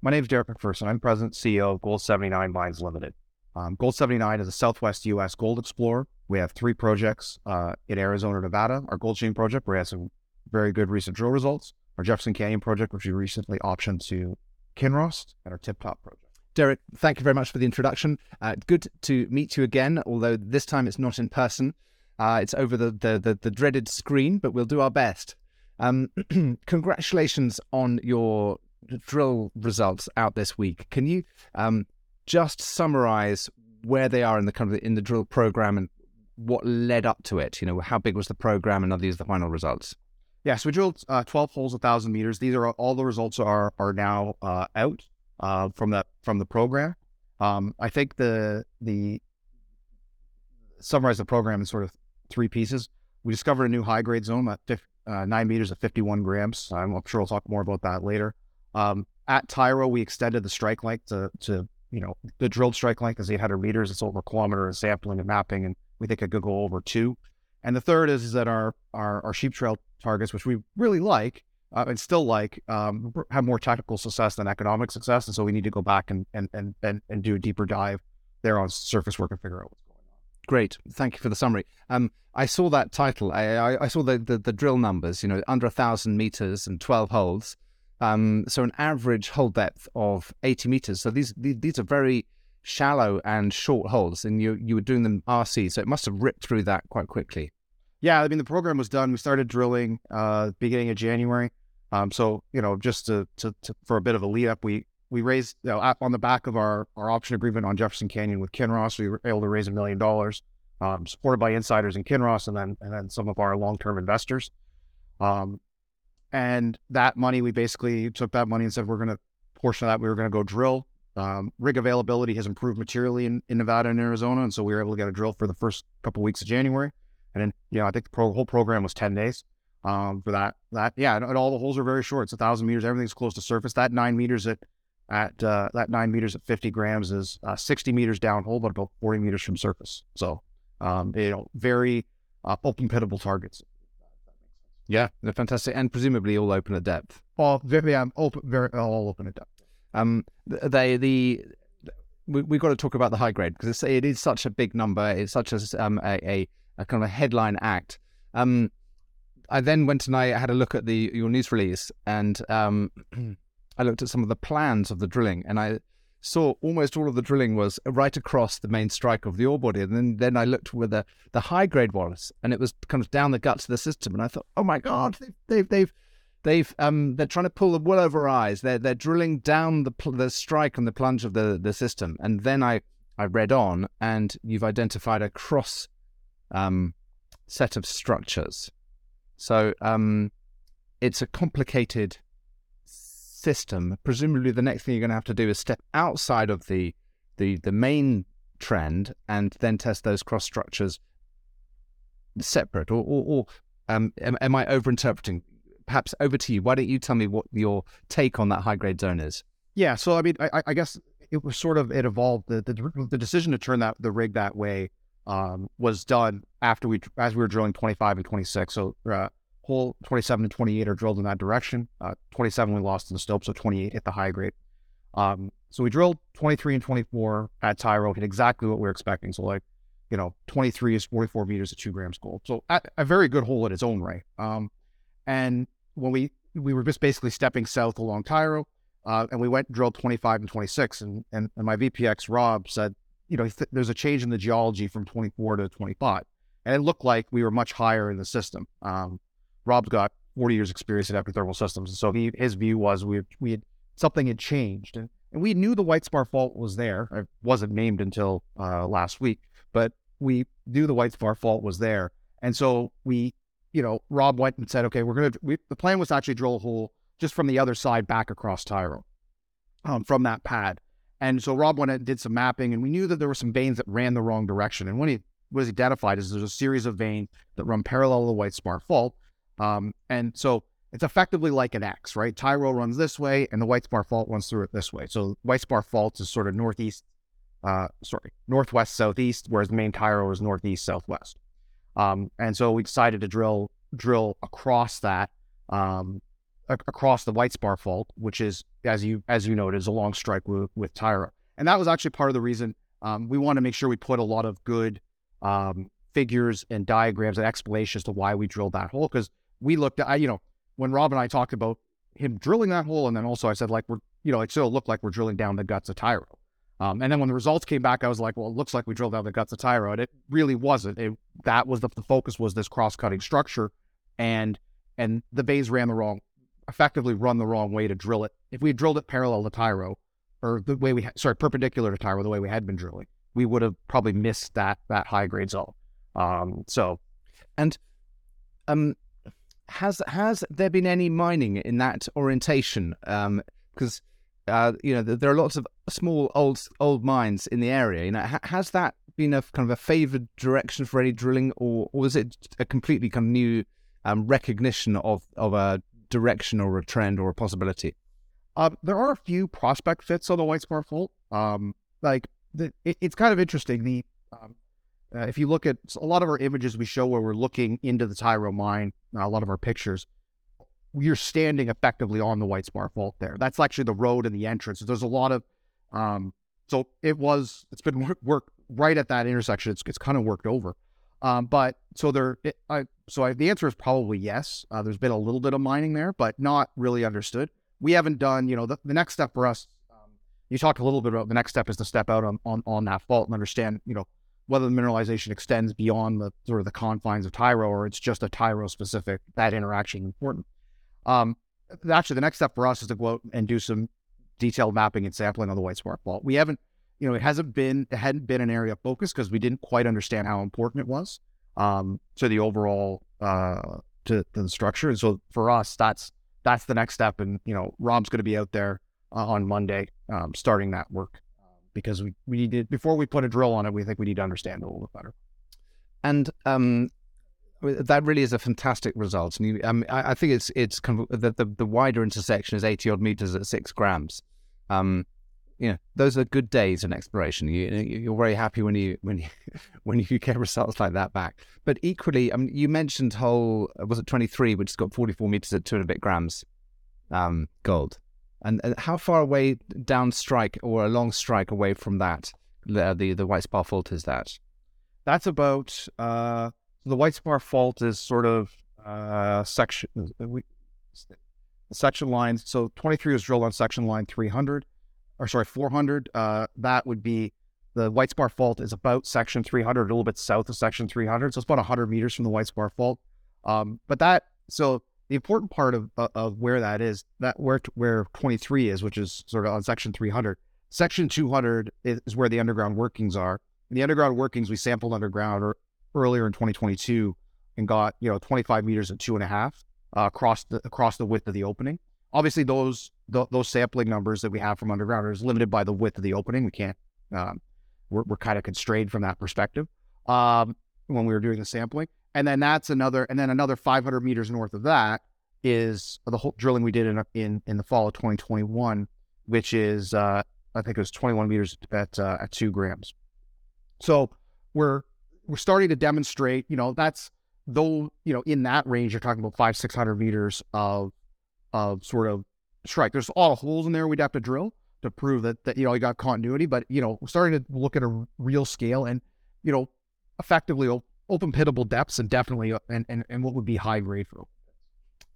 My name is Derek McPherson. I'm President CEO of Gold 79 Mines Limited. Um, Gold 79 is a Southwest U.S. gold explorer. We have three projects uh, in Arizona, Nevada. Our Gold Chain project, where we had some very good recent drill results. Our Jefferson Canyon project, which we recently optioned to Kinross, and our Tip Top project. Derek, thank you very much for the introduction. Uh, good to meet you again, although this time it's not in person. Uh, it's over the, the, the, the, dreaded screen, but we'll do our best. Um, congratulations on your drill results out this week. Can you um, just summarize where they are in the kind of in the drill program and what led up to it? You know, how big was the program, and are these the final results? Yeah, so we drilled uh, 12 holes, a thousand meters. These are all the results are are now uh, out uh, from the from the program. Um, I think the the summarize the program in sort of three pieces. We discovered a new high grade zone at 50, uh, nine meters at 51 grams. I'm sure we'll talk more about that later. Um, at Tyro, we extended the strike length to, to you know, the drilled strike length is 800 meters. It's over a kilometer of sampling and mapping, and we think it could go over two. And the third is, is that our, our, our sheep trail targets, which we really like uh, and still like, um, have more technical success than economic success. And so we need to go back and, and, and, and, and do a deeper dive there on surface work and figure out what's going on. Great. Thank you for the summary. Um, I saw that title. I, I, I saw the, the, the, drill numbers, you know, under a thousand meters and 12 holes. Um, so an average hole depth of 80 meters. So these, these, are very shallow and short holes, and you you were doing them RC, so it must have ripped through that quite quickly. Yeah, I mean the program was done. We started drilling uh, beginning of January. Um, so you know, just to, to, to, for a bit of a lead up, we we raised you know, on the back of our our option agreement on Jefferson Canyon with Kinross. We were able to raise a million dollars, um, supported by insiders in Kinross, and then and then some of our long term investors. Um, and that money, we basically took that money and said we're going to portion of that we were going to go drill. Um, rig availability has improved materially in, in Nevada and Arizona, and so we were able to get a drill for the first couple weeks of January. And then, you know, I think the pro, whole program was ten days um, for that. That yeah, and, and, all the holes are very short. It's a thousand meters. Everything's close to surface. That nine meters at at uh, that nine meters at fifty grams is uh, sixty meters downhole, but about forty meters from surface. So, um, you know, very uh, open pitable targets. Yeah, they're fantastic, and presumably all open at depth. All very, yeah, open, very all open at depth. Um, they the we we got to talk about the high grade because it is such a big number. It's such a um a, a, a kind of a headline act. Um, I then went and I had a look at the your news release, and um, I looked at some of the plans of the drilling, and I saw almost all of the drilling was right across the main strike of the ore body. And then, then I looked where the, the high grade was, and it was kind of down the guts of the system. And I thought, oh my God, they've, they've, they've, they've um, they're trying to pull the wool over our eyes. They're, they're drilling down the, the strike and the plunge of the, the system. And then I, I read on, and you've identified a cross um, set of structures. So um, it's a complicated system, presumably the next thing you're going to have to do is step outside of the the the main trend and then test those cross structures separate. Or, or, or um, am, am I overinterpreting? Perhaps over to you. Why don't you tell me what your take on that high grade zone is? Yeah, so I mean, I, I guess it was sort of it evolved. The, the, the decision to turn that the rig that way um, was done after we as we were drilling 25 and 26. So uh, hole 27 and 28 are drilled in that direction. Uh, 27 we lost in the stope, so 28 hit the high grade. Um, so we drilled 23 and 24 at Tyro, hit exactly what we were expecting. So like, you know, 23 is 44 meters at two grams gold. So at, a very good hole in its own right. Um, and when we we were just basically stepping south along Tyro, uh, and we went and drilled 25 and 26, and and, and my VPX Rob said, you know, th- there's a change in the geology from 24 to 25, and it looked like we were much higher in the system. Um, Rob's got 40 years experience in epithermal systems. And so he, his view was we, we had something had changed. And, and we knew the White Spar fault was there. It wasn't named until uh, last week, but we knew the White Spar fault was there. And so we, you know, Rob went and said, okay, we're going to, the plan was to actually drill a hole just from the other side back across Tyro um, from that pad. And so Rob went and did some mapping, and we knew that there were some veins that ran the wrong direction. And when he was identified is there's a series of veins that run parallel to the White Spar fault, um, and so it's effectively like an X, right? Tyro runs this way and the White Spar Fault runs through it this way. So White Spar Fault is sort of northeast, uh, sorry, northwest, southeast, whereas main Tyro is northeast, southwest. Um, and so we decided to drill drill across that um, a- across the White Spar Fault, which is as you as you noted, is a long strike with, with Tyro, and that was actually part of the reason um, we want to make sure we put a lot of good um, figures and diagrams and explanations to why we drilled that hole because we looked at you know when Rob and I talked about him drilling that hole, and then also I said like we're you know it still looked like we're drilling down the guts of Tyro. Um, and then when the results came back, I was like, well, it looks like we drilled down the guts of Tyro. And it really wasn't. It, that was the, the focus was this cross-cutting structure. And and the bays ran the wrong, effectively run the wrong way to drill it. If we had drilled it parallel to Tyro, or the way we, ha- sorry, perpendicular to Tyro, the way we had been drilling, we would have probably missed that that high grade zone. Um, so, and, Um, has has there been any mining in that orientation? Um, because uh, you know there, are lots of small old old mines in the area. You know, ha- has that been a kind of a favoured direction for any drilling, or or is it a completely kind of new um, recognition of of a direction or a trend or a possibility? Um, there are a few prospect fits on the White Spar Fault. Um, like the, it, it's kind of interesting. The um, uh, if you look at a lot of our images we show where we're looking into the Tyro mine, uh, a lot of our pictures, you're standing effectively on the White Spar Fault there. That's actually the road and the entrance. There's a lot of um, so it was it's been work, work right at that intersection. It's it's kind of worked over. Um, but so there, it, I, so I, the answer is probably yes. Uh, there's been a little bit of mining there, but not really understood we haven't done, you know, the, the next step for us, um, you talked a little bit about the next step is to step out on, on, on that fault and understand, you know, whether the mineralization extends beyond the sort of the confines of Tyro or it's just a Tyro specific, that interaction important. Um, actually, the next step for us is to go out and do some detailed mapping and sampling on the White Spar Fault. We haven't, you know, it hasn't been, it hadn't been an area of focus because we didn't quite understand how important it was um, to the overall, uh, to, to the structure. And so for us, that's, that's the next step. And you know, Rob's going to be out there uh, on Monday, um, starting that work because we we need to before we put a drill on it. We think we need to understand it a little better. And um, that really is a fantastic result. And you, um, I, I think it's it's kind of the, the, the wider intersection is eighty odd meters at six grams. Um, you know, those are good days in exploration. You, you're very happy when you when you when you get results like that back. But equally, I mean, you mentioned hole was it 23, which has got 44 meters at two and a bit grams um, gold. And, and how far away down strike or a long strike away from that the the, the White Spar Fault is that? That's about uh, the White Spar Fault is sort of uh, section we, section lines. So 23 was drilled on section line 300 or sorry, 400. Uh, that would be the White Spar Fault is about section 300, a little bit south of section 300. So it's about 100 meters from the White Spar Fault. Um, but that, so the important part of, of where that is, that where, where 23 is, which is sort of on section 300, section 200 is, is where the underground workings are. And the underground workings, we sampled underground or, earlier in 2022 and got, you know, 25 meters at two and a half uh, across the, across the width of the opening. Obviously those, th- those sampling numbers that we have from underground are limited by the width of the opening. We can't, um, we're, we're kind of constrained from that perspective um, when we were doing the sampling. And then that's another, and then another 500 meters north of that is the whole drilling we did in in, in the fall of 2021, which is uh, I think it was 21 meters at uh, at two grams. So we're we're starting to demonstrate, you know, that's though you know in that range you're talking about five six hundred meters of of sort of strike. There's a lot of holes in there we'd have to drill to prove that that you know you got continuity, but you know we're starting to look at a real scale and you know effectively open pitable depths and definitely uh, and, and, and what would be high grade for open.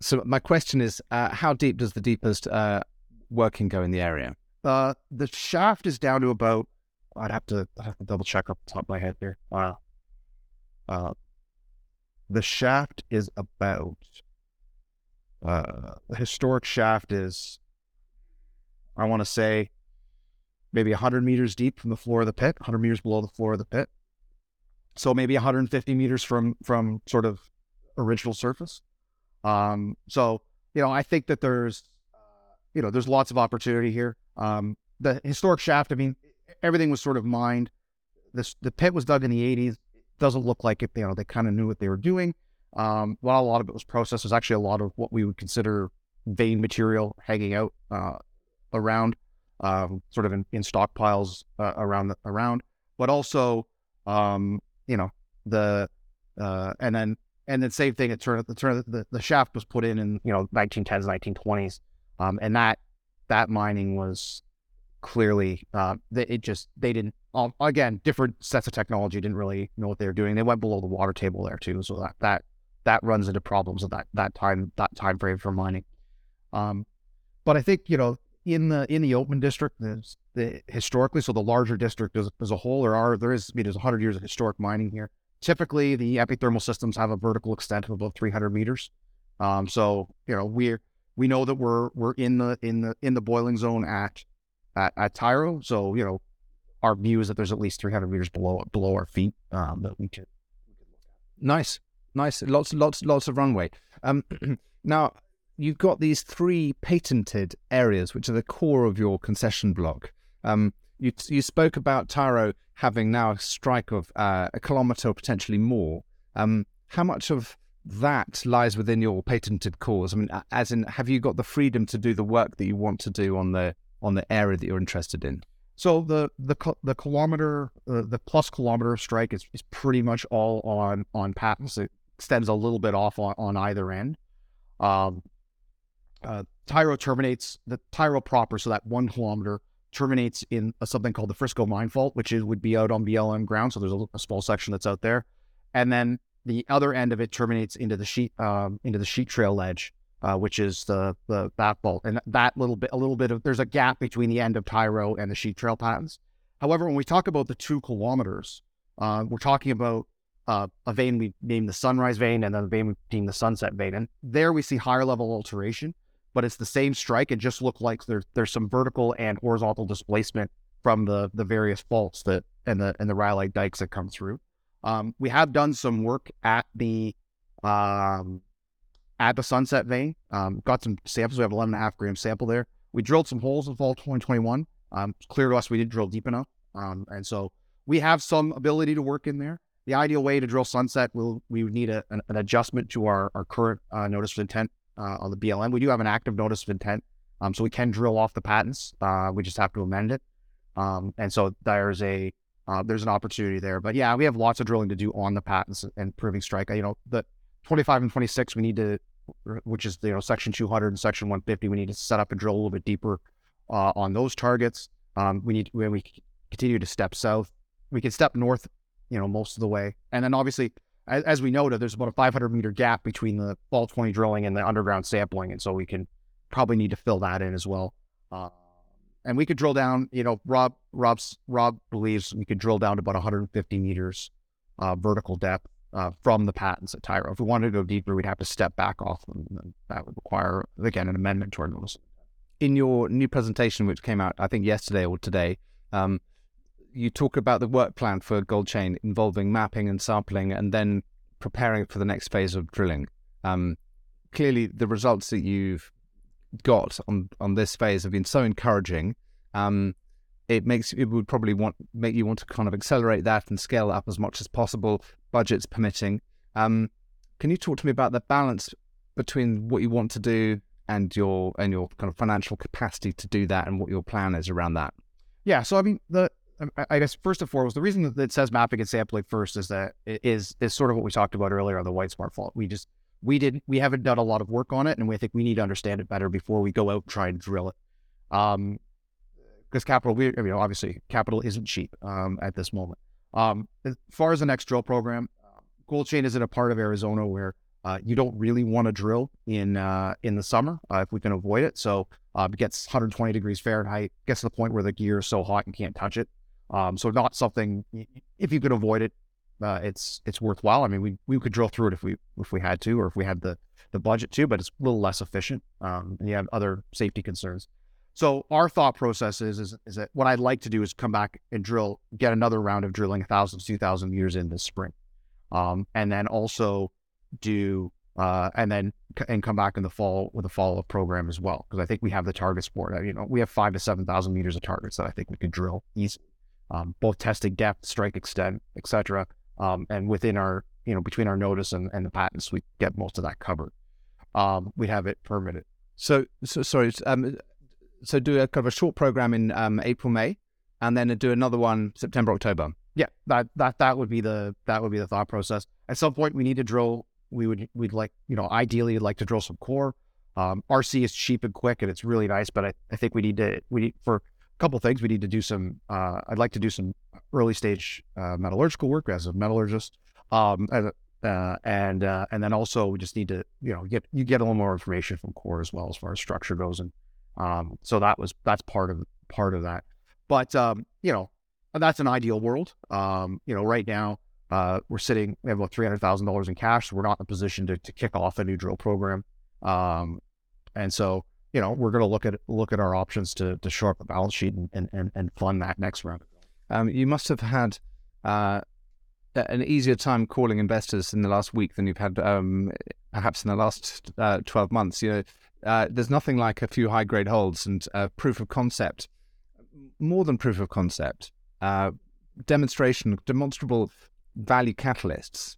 So my question is, uh, how deep does the deepest uh, working go in the area? Uh, the shaft is down to about. I'd have to I'd have to double check off the top of my head here. Wow. Uh, the shaft is about. Uh, the historic shaft is. I want to say, maybe 100 meters deep from the floor of the pit, 100 meters below the floor of the pit. So maybe 150 meters from from sort of original surface. Um, so you know, I think that there's, you know, there's lots of opportunity here. Um, the historic shaft, I mean, everything was sort of mined. This the pit was dug in the 80s. It doesn't look like it. You know, they kind of knew what they were doing. Um, while a lot of it was processed, there's actually a lot of what we would consider vein material hanging out uh, around, um, sort of in, in stockpiles uh, around the, around. But also, um, you know, the uh, and then and then same thing. It turned the turn the, the shaft was put in in you know 1910s, 1920s, um, and that that mining was clearly uh, it just they didn't um, again different sets of technology didn't really know what they were doing. They went below the water table there too, so that that that runs into problems at that that time that time frame for mining. Um, but I think you know in the in the Oatman district, the historically, so the larger district as, as a whole, there are there is I mean, there's 100 years of historic mining here. Typically, the epithermal systems have a vertical extent of about 300 meters. Um, so you know we're we know that we're we're in the in the in the boiling zone at at, at Tyro. So you know our view is that there's at least 300 meters below below our feet um, that we could. Nice, nice, lots lots lots of runway. Um, now you've got these three patented areas, which are the core of your concession block. Um, you you spoke about Tyro having now a strike of uh, a kilometre or potentially more. Um, how much of that lies within your patented cause? I mean, as in, have you got the freedom to do the work that you want to do on the on the area that you're interested in? So the the the kilometer uh, the plus kilometer strike is, is pretty much all on on patents. It extends a little bit off on, on either end. Um, uh, Tyro terminates the Tyro proper, so that one kilometer terminates in a, something called the Frisco Mine Fault, which is, would be out on BLM ground. So there's a, a, small section that's out there, and then the other end of it terminates into the sheet um, into the sheep trail ledge, uh, which is the the that fault, and that little bit a little bit of there's a gap between the end of Tyro and the sheep trail patents. However, when we talk about the two kilometers, uh, we're talking about uh, a vein we named the Sunrise vein, and then a vein we named the Sunset vein, and there we see higher level alteration but it's the same strike. It just looked like there's there's some vertical and horizontal displacement from the the various faults that and the and the rhyolite dikes that come through. Um, we have done some work at the um, at the Sunset vein. Um, got some samples. We have 11 and a half gram sample there. We drilled some holes in fall 2021. Um, clear to us we didn't drill deep enough, um, and so we have some ability to work in there. The ideal way to drill Sunset will we would need a, an, an adjustment to our our current uh, notice of intent uh, on the BLM. We do have an active notice of intent, um, so we can drill off the patents. Uh, we just have to amend it, um, and so there's a uh, there's an opportunity there. But yeah, we have lots of drilling to do on the patents and proving strike. You know, the 25 and 26, we need to, which is you know section 200 and section 150, we need to set up and drill a little bit deeper uh, on those targets. Um, we need when we continue to step south, we can step north, you know, most of the way, and then obviously as, as we noted, there's about a 500 meter gap between the fall 20 drilling and the underground sampling. And so we can probably need to fill that in as well. Uh, and we could drill down, you know, Rob, Rob's, Rob believes we could drill down to about 150 meters uh, vertical depth uh, from the patents at Tyro. If we wanted to go deeper, we'd have to step back off them. And that would require, again, an amendment to our notice. In your new presentation, which came out, I think, yesterday or today, um, you talk about the work plan for Gold Chain involving mapping and sampling and then preparing for the next phase of drilling. Um, clearly, the results that you've got on, on this phase have been so encouraging. Um, it makes it would probably want make you want to kind of accelerate that and scale up as much as possible, budgets permitting. Um, can you talk to me about the balance between what you want to do and your and your kind of financial capacity to do that, and what your plan is around that? Yeah, so I mean the I guess first and foremost, the reason that it says mapping and sampling first is that is is sort of what we talked about earlier on the White Spar fault. We just we didn't we haven't done a lot of work on it, and we think we need to understand it better before we go out and try and drill it. Um, because capital, we you know obviously capital isn't cheap um, at this moment. Um, as far as the next drill program, Gold Chain is in a part of Arizona where uh, you don't really want to drill in uh, in the summer uh, if we can avoid it. So uh, it gets 120 degrees Fahrenheit, gets to the point where the gear is so hot you can't touch it. Um, so not something if you could avoid it, uh, it's it's worthwhile. I mean, we we could drill through it if we if we had to, or if we had the the budget to, but it's a little less efficient, um, and you have other safety concerns. So our thought process is, is is that what I'd like to do is come back and drill, get another round of drilling, a thousand, two thousand meters in this spring, um, and then also do uh, and then and come back in the fall with a follow up program as well because I think we have the targets for it. You know, we have five to seven thousand meters of targets that I think we could drill easily um, both testing depth, strike extent, etc. Um, and within our, you know, between our notice and, and the patents, we get most of that covered. Um, we have it permitted. So, so sorry. Um, so do a kind of a short program in um, April, May, and then do another one September, October. Yeah, that that that would be the that would be the thought process. At some point, we need to drill we would we'd like you know ideally like to drill some core. Um, RC is cheap and quick and it's really nice, but I, I think we need to we need for couple things we need to do some. Uh, I'd like to do some early stage uh, metallurgical work as a metallurgist, um, uh, and uh, and then also we just need to you know get you get a little more information from core as well as far as structure goes, and um, so that was that's part of part of that. But um, you know that's an ideal world. Um, you know right now uh, we're sitting, we have about three hundred thousand dollars in cash. So we're not in a position to, to kick off a new drill program, um, and so you know we're going to look at look at our options to to shore up the balance sheet and and, and fund that next round. Um, you must have had uh, an easier time calling investors in the last week than you've had um, perhaps in the last uh, twelve months. You know, uh, there's nothing like a few high grade holds and uh, proof of concept, more than proof of concept, uh, demonstration, demonstrable value catalysts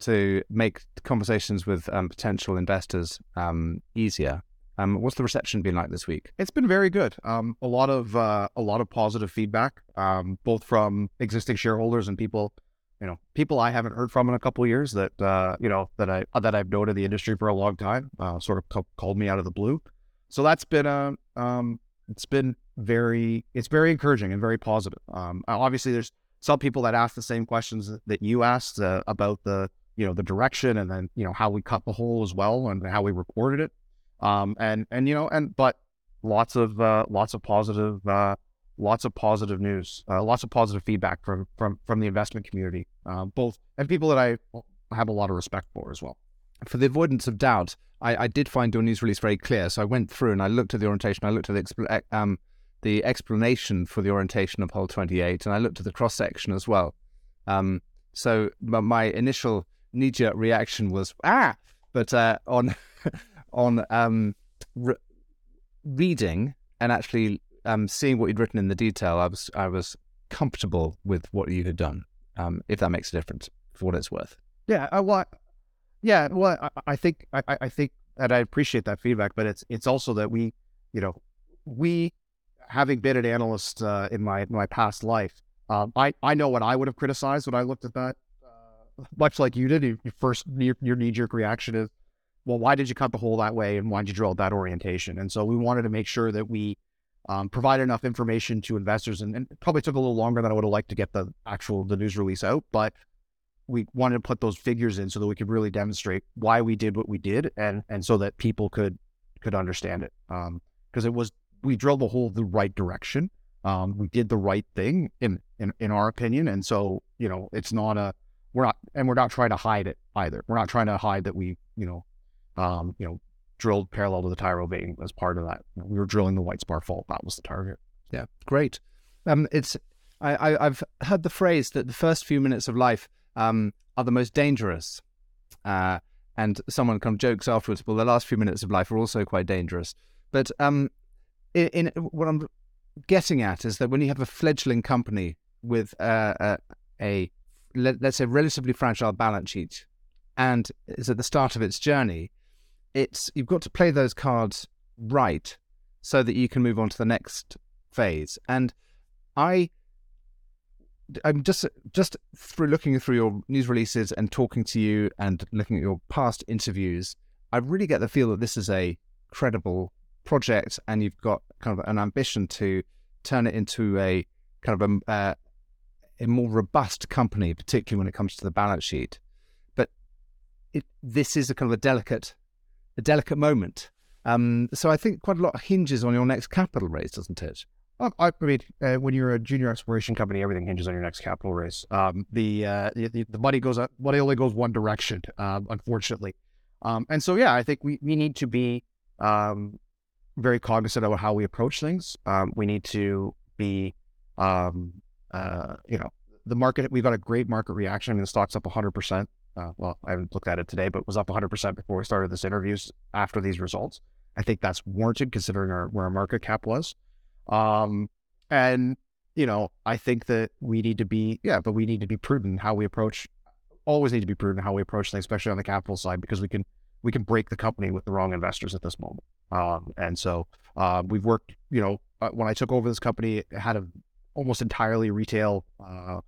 to make conversations with um, potential investors um, easier. Um, what's the reception been like this week? It's been very good. Um, a lot of uh, a lot of positive feedback, um, both from existing shareholders and people, you know, people I haven't heard from in a couple years that uh, you know that I that I've known in the industry for a long time. Uh, sort of c- called me out of the blue, so that's been a um, it's been very it's very encouraging and very positive. Um, obviously, there's some people that ask the same questions that you asked uh, about the you know the direction and then you know how we cut the hole as well and how we reported it um and and you know and but lots of uh, lots of positive uh, lots of positive news uh, lots of positive feedback from from from the investment community uh, both and people that I have a lot of respect for as well for the avoidance of doubt I, I did find your news release very clear so I went through and I looked at the orientation I looked at the expl- um the explanation for the orientation of hole 28, and I looked at the cross section as well. Um, so my initial knee jerk reaction was ah, but uh, on on um, re- reading and actually um, seeing what you'd written in the detail, I was I was comfortable with what you had done. Um, if that makes a difference for what it's worth. Yeah, I, well, yeah, well, I, I think I, I think that I appreciate that feedback, but it's it's also that we, you know, we having been an analyst uh, in my my past life, um, I I know what I would have criticized when I looked at that. Uh, much like you did, your first your, your knee jerk reaction is, well, why did you cut the hole that way, and why did you drill that orientation? And so we wanted to make sure that we um, provide enough information to investors, and, and, it probably took a little longer than I would have liked to get the actual the news release out, but we wanted to put those figures in so that we could really demonstrate why we did what we did, and and so that people could could understand it. Because um, it was we drilled the hole the right direction. Um, we did the right thing in, in in our opinion, and so you know it's not a we're not and we're not trying to hide it either. We're not trying to hide that we you know um, you know drilled parallel to the Tyro vein as part of that. We were drilling the White Spar fault. That was the target. Yeah, great. Um, it's I, I have heard the phrase that the first few minutes of life um, are the most dangerous. Uh, and someone kind of jokes afterwards, well, the last few minutes of life are also quite dangerous. But um, in, in, what I'm getting at is that when you have a fledgling company with uh, a, a let, us say relatively fragile balance sheet and is at the start of its journey, it's you've got to play those cards right so that you can move on to the next phase. And I I'm just just through looking through your news releases and talking to you and looking at your past interviews, I really get the feel that this is a credible project and you've got kind of an ambition to turn it into a kind of a, uh, a more robust company, particularly when it comes to the balance sheet. But it, this is a kind of a delicate, a delicate moment. Um, so I think quite a lot hinges on your next capital raise, doesn't it? I mean, uh, when you're a junior exploration company, everything hinges on your next capital raise. Um, the, uh, the, the money goes money only goes one direction, um, unfortunately. Um, and so, yeah, I think we, we need to be um, very cognizant of how we approach things. Um, we need to be, um, uh, you know, the market. We've got a great market reaction. I mean, the stock's up 100. Uh, Well, I haven't looked at it today, but was up 100 percent before we started this interviews. After these results, I think that's warranted considering our where our market cap was. Um, and you know, I think that we need to be, yeah, but we need to be prudent how we approach. Always need to be prudent how we approach things, especially on the capital side, because we can we can break the company with the wrong investors at this moment. Um, and so uh, we've worked, you know, uh, when I took over this company, it had a almost entirely retail, uh,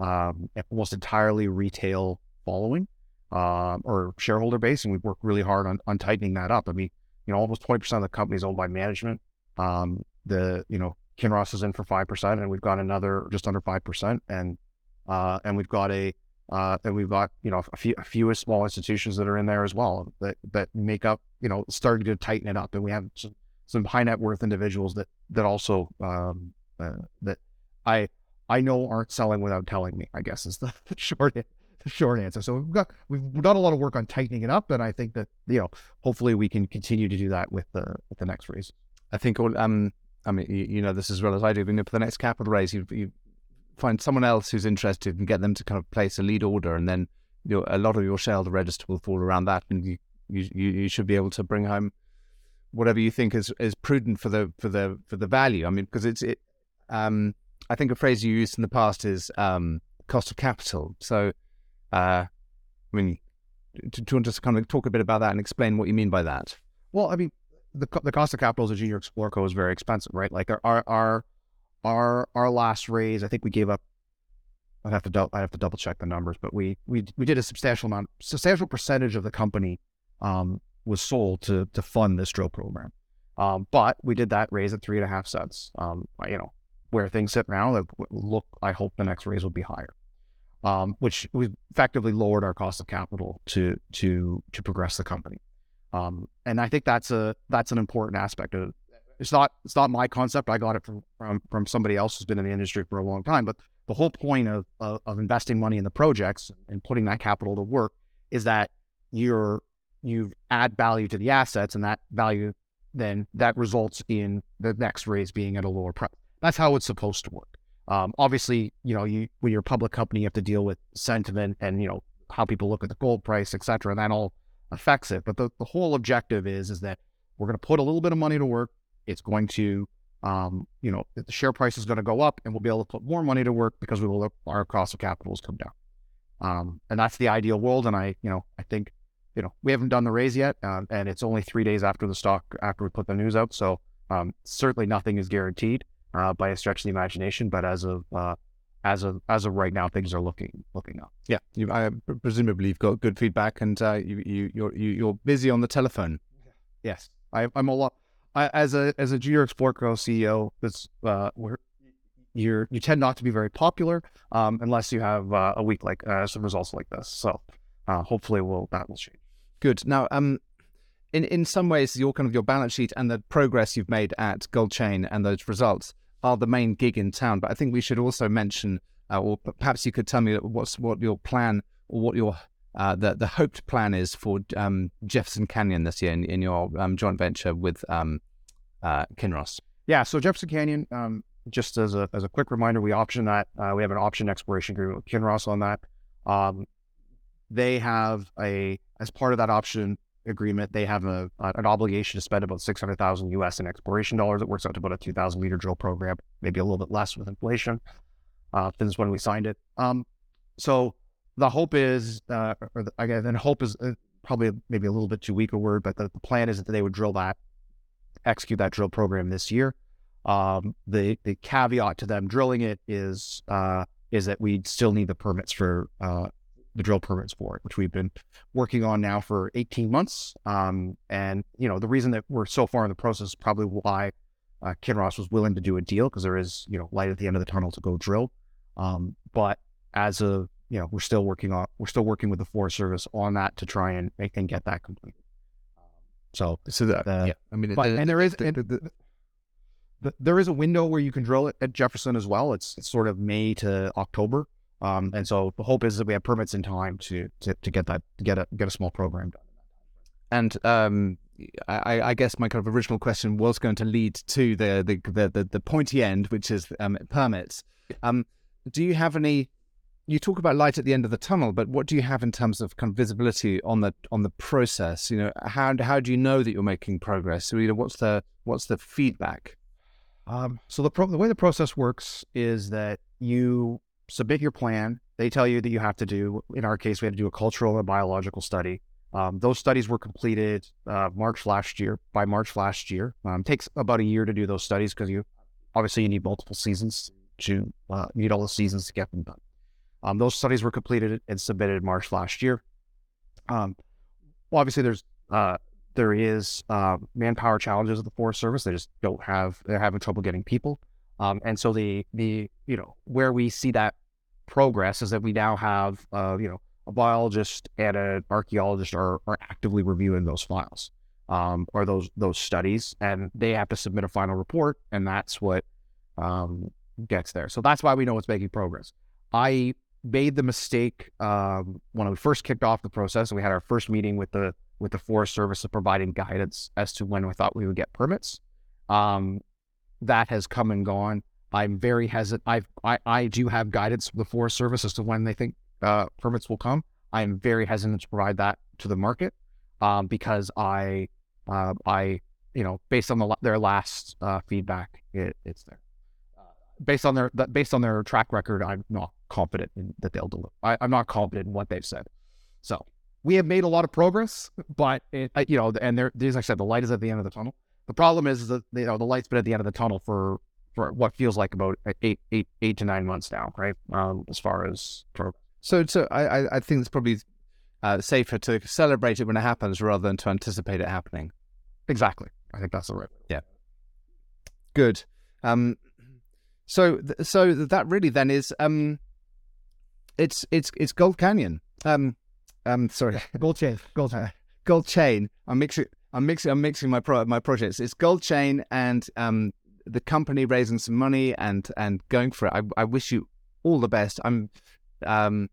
um, almost entirely retail following. uh, or shareholder base, and we've worked really hard on, on tightening that up. I mean, you know, almost 20% of the company is owned by management. Um, the, you know, Kinross is in for 5%, and we've got another just under 5%. And, uh, and we've got a, uh, and we've got, you know, a few, a few small institutions that are in there as well that, that make up, you know, starting to tighten it up. And we have some, some high net worth individuals that, that also, um, uh, that I, I know aren't selling without telling me, I guess is the, short short answer. So we've got we've done a lot of work on tightening it up, and I think that you know hopefully we can continue to do that with the with the next raise. I think all um I mean you, you know this as well as I do. But for the next capital raise, you you find someone else who's interested and get them to kind of place a lead order, and then you know, a lot of your shareholder register will fall around that, and you you you should be able to bring home whatever you think is is prudent for the for the for the value. I mean because it's it um I think a phrase you used in the past is um cost of capital. So uh, I mean, do, you want to just kind of talk a bit about that and explain what you mean by that? Well, I mean, the the cost of capital as a junior explorer co is very expensive, right? Like our our our our last raise, I think we gave up. I'd have to I have to double check the numbers, but we we we did a substantial amount, substantial percentage of the company um, was sold to to fund this drill program. Um, but we did that raise at three and a half cents. Um, you know, where things sit now, look, I hope the next raise will be higher um, which we effectively lowered our cost of capital to to to progress the company. Um, and I think that's a that's an important aspect of it's not it's not my concept. I got it from from, from somebody else who's been in the industry for a long time. But the whole point of, of, of investing money in the projects and putting that capital to work is that you're you add value to the assets, and that value then that results in the next raise being at a lower price. That's how it's supposed to work. Um, obviously, you know, you when you're a public company, you have to deal with sentiment and you know how people look at the gold price, et cetera, and that all affects it. But the, the whole objective is is that we're going to put a little bit of money to work. It's going to, um, you know, the share price is going to go up, and we'll be able to put more money to work because we will our cost of capital has come down. Um, and that's the ideal world. And I, you know, I think, you know, we haven't done the raise yet, um, and it's only three days after the stock after we put the news out. So um, certainly nothing is guaranteed uh, by a stretch of the imagination. But as of uh, as of as of right now, things are looking looking up. Yeah, you, I, presumably you've got good feedback, and uh, you you you're you, are busy on the telephone. Yes, I, am a lot. I, as a as a junior Explorer Co CEO, that's uh, where you're you tend not to be very popular um, unless you have uh, a week like uh, some results like this. So uh, hopefully, will that will change. Good. Now, um, in in some ways, your kind of your balance sheet and the progress you've made at Gold Chain and those results are the main gig in town. But I think we should also mention, uh, or perhaps you could tell me what's what your plan or what your uh, the the hoped plan is for um, Jefferson Canyon this year in, in your um, joint venture with um, uh, Kinross. Yeah, so Jefferson Canyon, um, just as a as a quick reminder, we option that. Uh, we have an option exploration agreement with Kinross on that. Um, they have a as part of that option agreement, they have a, an obligation to spend about 600,000 US in exploration dollars. It works out to about a 2,000 liter drill program, maybe a little bit less with inflation uh, since when we signed it. Um, so the hope is, uh, or the, again, then hope is uh, probably maybe a little bit too weak a word, but the, the, plan is that they would drill that, execute that drill program this year. Um, the the caveat to them drilling it is uh, is that we still need the permits for uh, the drill permits for it, which we've been working on now for 18 months. Um, and, you know, the reason that we're so far in the process is probably why uh, Kinross was willing to do a deal because there is, you know, light at the end of the tunnel to go drill. Um, but as of, you know, we're still working on, we're still working with the Forest Service on that to try and make and get that completed. So, so that, uh, yeah, I mean, but, and there is, the, the, the, there is a window where you can drill it at Jefferson as well. It's, it's sort of May to October. Um, and so the hope is that we have permits in time to to, to get that to get a get a small program done. And um, I, I, guess my kind of original question was going to lead to the the the, the, the pointy end, which is um, permits. Um, do you have any? You talk about light at the end of the tunnel, but what do you have in terms of kind of visibility on the on the process? You know, how how do you know that you're making progress? So, you know, what's the what's the feedback? Um, so the pro- the way the process works is that you submit your plan. They tell you that you have to do, in our case, we had to do a cultural and biological study. Um, those studies were completed uh, March last year. By March last year, um, takes about a year to do those studies because you obviously you need multiple seasons to uh, need all the seasons to get them done. Um, those studies were completed and submitted March last year. Um, well, obviously, there's uh, there is uh, manpower challenges at the Forest Service. They just don't have they're having trouble getting people. Um, and so the the you know where we see that progress is that we now have uh, you know a biologist and an archaeologist are, are actively reviewing those files um, or those those studies, and they have to submit a final report, and that's what um, gets there. So that's why we know it's making progress. I made the mistake um, when we first kicked off the process, and we had our first meeting with the with the Forest Service of providing guidance as to when we thought we would get permits. Um, that has come and gone. I'm very hesitant. i I I do have guidance from the Forest Service as to when they think uh, permits will come. I am very hesitant to provide that to the market um, because I uh, I you know based on the, their last uh, feedback, it, it's there. Uh, based on their based on their track record, I'm not confident in, that they'll deliver. I, am not confident in what they've said. So we have made a lot of progress, but it, you know, and there, as I said, the light is at the end of the tunnel. The problem is that you know the light's been at the end of the tunnel for for what feels like about eight eight eight to nine months now, right? Um, as far as progress. So, so I I think it's probably uh, safer to celebrate it when it happens rather than to anticipate it happening. Exactly. I think that's the right. Yeah. Good. Um, so so that really then is um, it's it's it's Gold Canyon. Um, um, sorry, Gold Chain. Gold uh, Gold Chain. I'm mixing. I'm mixing. I'm mixing my pro- my projects. It's Gold Chain and um, the company raising some money and and going for it. I, I wish you all the best. I'm um,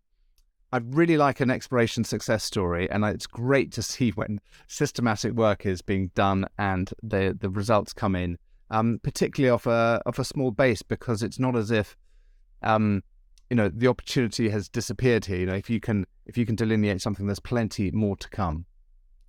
I really like an exploration success story, and it's great to see when systematic work is being done and the the results come in, um, particularly off a off a small base, because it's not as if, um, you know, the opportunity has disappeared here. You know, if you can if you can delineate something, there's plenty more to come,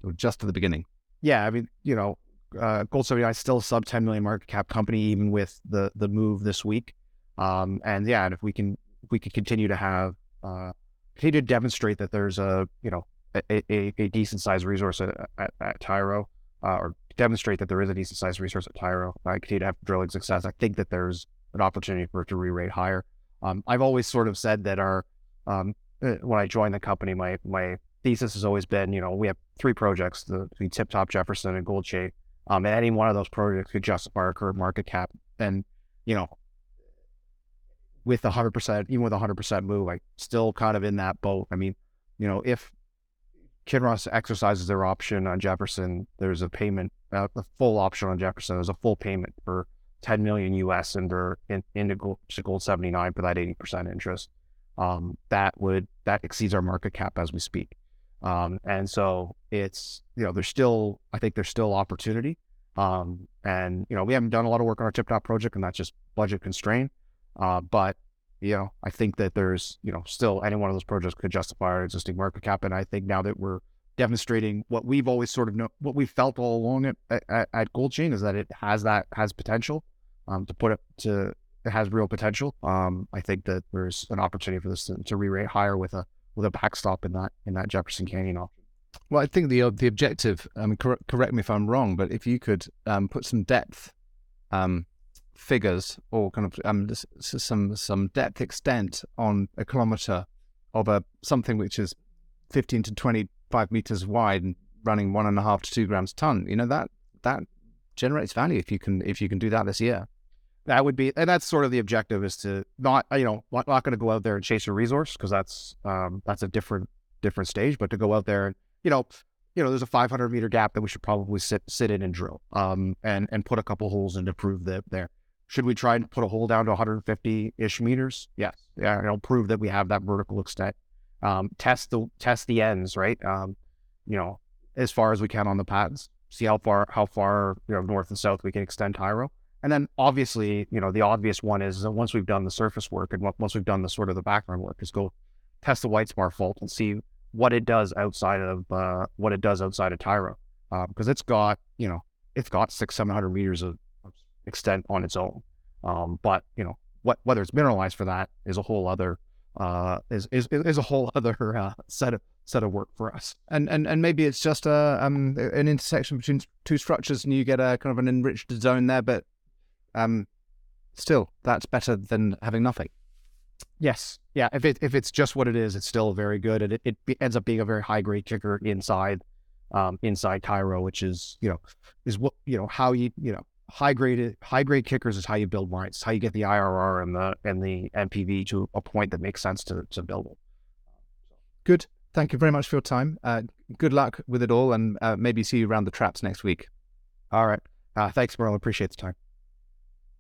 or just at the beginning. Yeah, I mean, you know, uh, Gold 79 is still a sub 10 million market cap company, even with the the move this week. Um, and yeah, and if we can if we can continue to have uh, continue to demonstrate that there's a you know a, a, a decent sized resource at, at, at Tyro, uh, or demonstrate that there is a decent sized resource at Tyro. I continue to have drilling success. I think that there's an opportunity for it to re-rate higher. Um, I've always sort of said that our um, uh, when I joined the company, my my thesis has always been, you know, we have three projects: the, the Tip Top Jefferson and Gold Chain. Um, and any one of those projects could justify our current market cap. And you know, with a hundred percent, even with a hundred percent move, I still kind of in that boat. I mean, you know, if Kinross exercises their option on Jefferson, there's a payment, uh, a full option on Jefferson. There's a full payment for 10 million US into in, into gold, gold 79 for that 80% interest. Um, that would that exceeds our market cap as we speak. Um, and so it's you know there's still I think there's still opportunity. Um, and you know we haven't done a lot of work on our tip top project, and that's just budget constrained. Uh, but you know, I think that there's you know still any one of those projects could justify our existing market cap, and I think now that we're demonstrating what we've always sort of know, what we felt all along at, at, at Gold Chain is that it has that has potential um, to put it to it has real potential. Um, I think that there's an opportunity for this to, to re-rate higher with a with a backstop in that in that Jefferson Canyon option. Well, I think the the objective. Um, cor- correct me if I'm wrong, but if you could um, put some depth um, figures or kind of um, some some depth extent on a kilometer of a something which is 15 to 25 meters wide and running one and a half to two grams ton. You know that that generates value if you can if you can do that this year. That would be, and that's sort of the objective is to not, you know, not, not going to go out there and chase a resource because that's um, that's a different different stage, but to go out there and you know, you know, there's a 500 meter gap that we should probably sit sit in and drill, um, and and put a couple holes in to prove that there. Should we try and put a hole down to 150 ish meters? Yes. Yeah. It'll prove that we have that vertical extent. Um, test the test the ends, right? Um, you know, as far as we can on the patents. See how far how far you know north and south we can extend Tyro. And then obviously, you know, the obvious one is that once we've done the surface work and once we've done the sort of the background work, is go test the White Whitesbar fault and see what it does outside of uh, what it does outside of Tyro, because um, it's got you know it's got six seven hundred meters of extent on its own. Um, but you know, what whether it's mineralized for that is a whole other uh, is, is is a whole other uh, set of set of work for us. And and and maybe it's just a um an intersection between two structures, and you get a kind of an enriched zone there. But um, still, that's better than having nothing. Yes, yeah. If it if it's just what it is, it's still very good, and it, it ends up being a very high grade kicker inside, um, inside Tyro, which is you know is what you know how you you know high grade high grade kickers is how you build lines, how you get the IRR and the and the NPV to a point that makes sense to to build it. Good. Thank you very much for your time. Uh, good luck with it all, and uh, maybe see you around the traps next week. All right. Uh, thanks, Merle. Appreciate the time.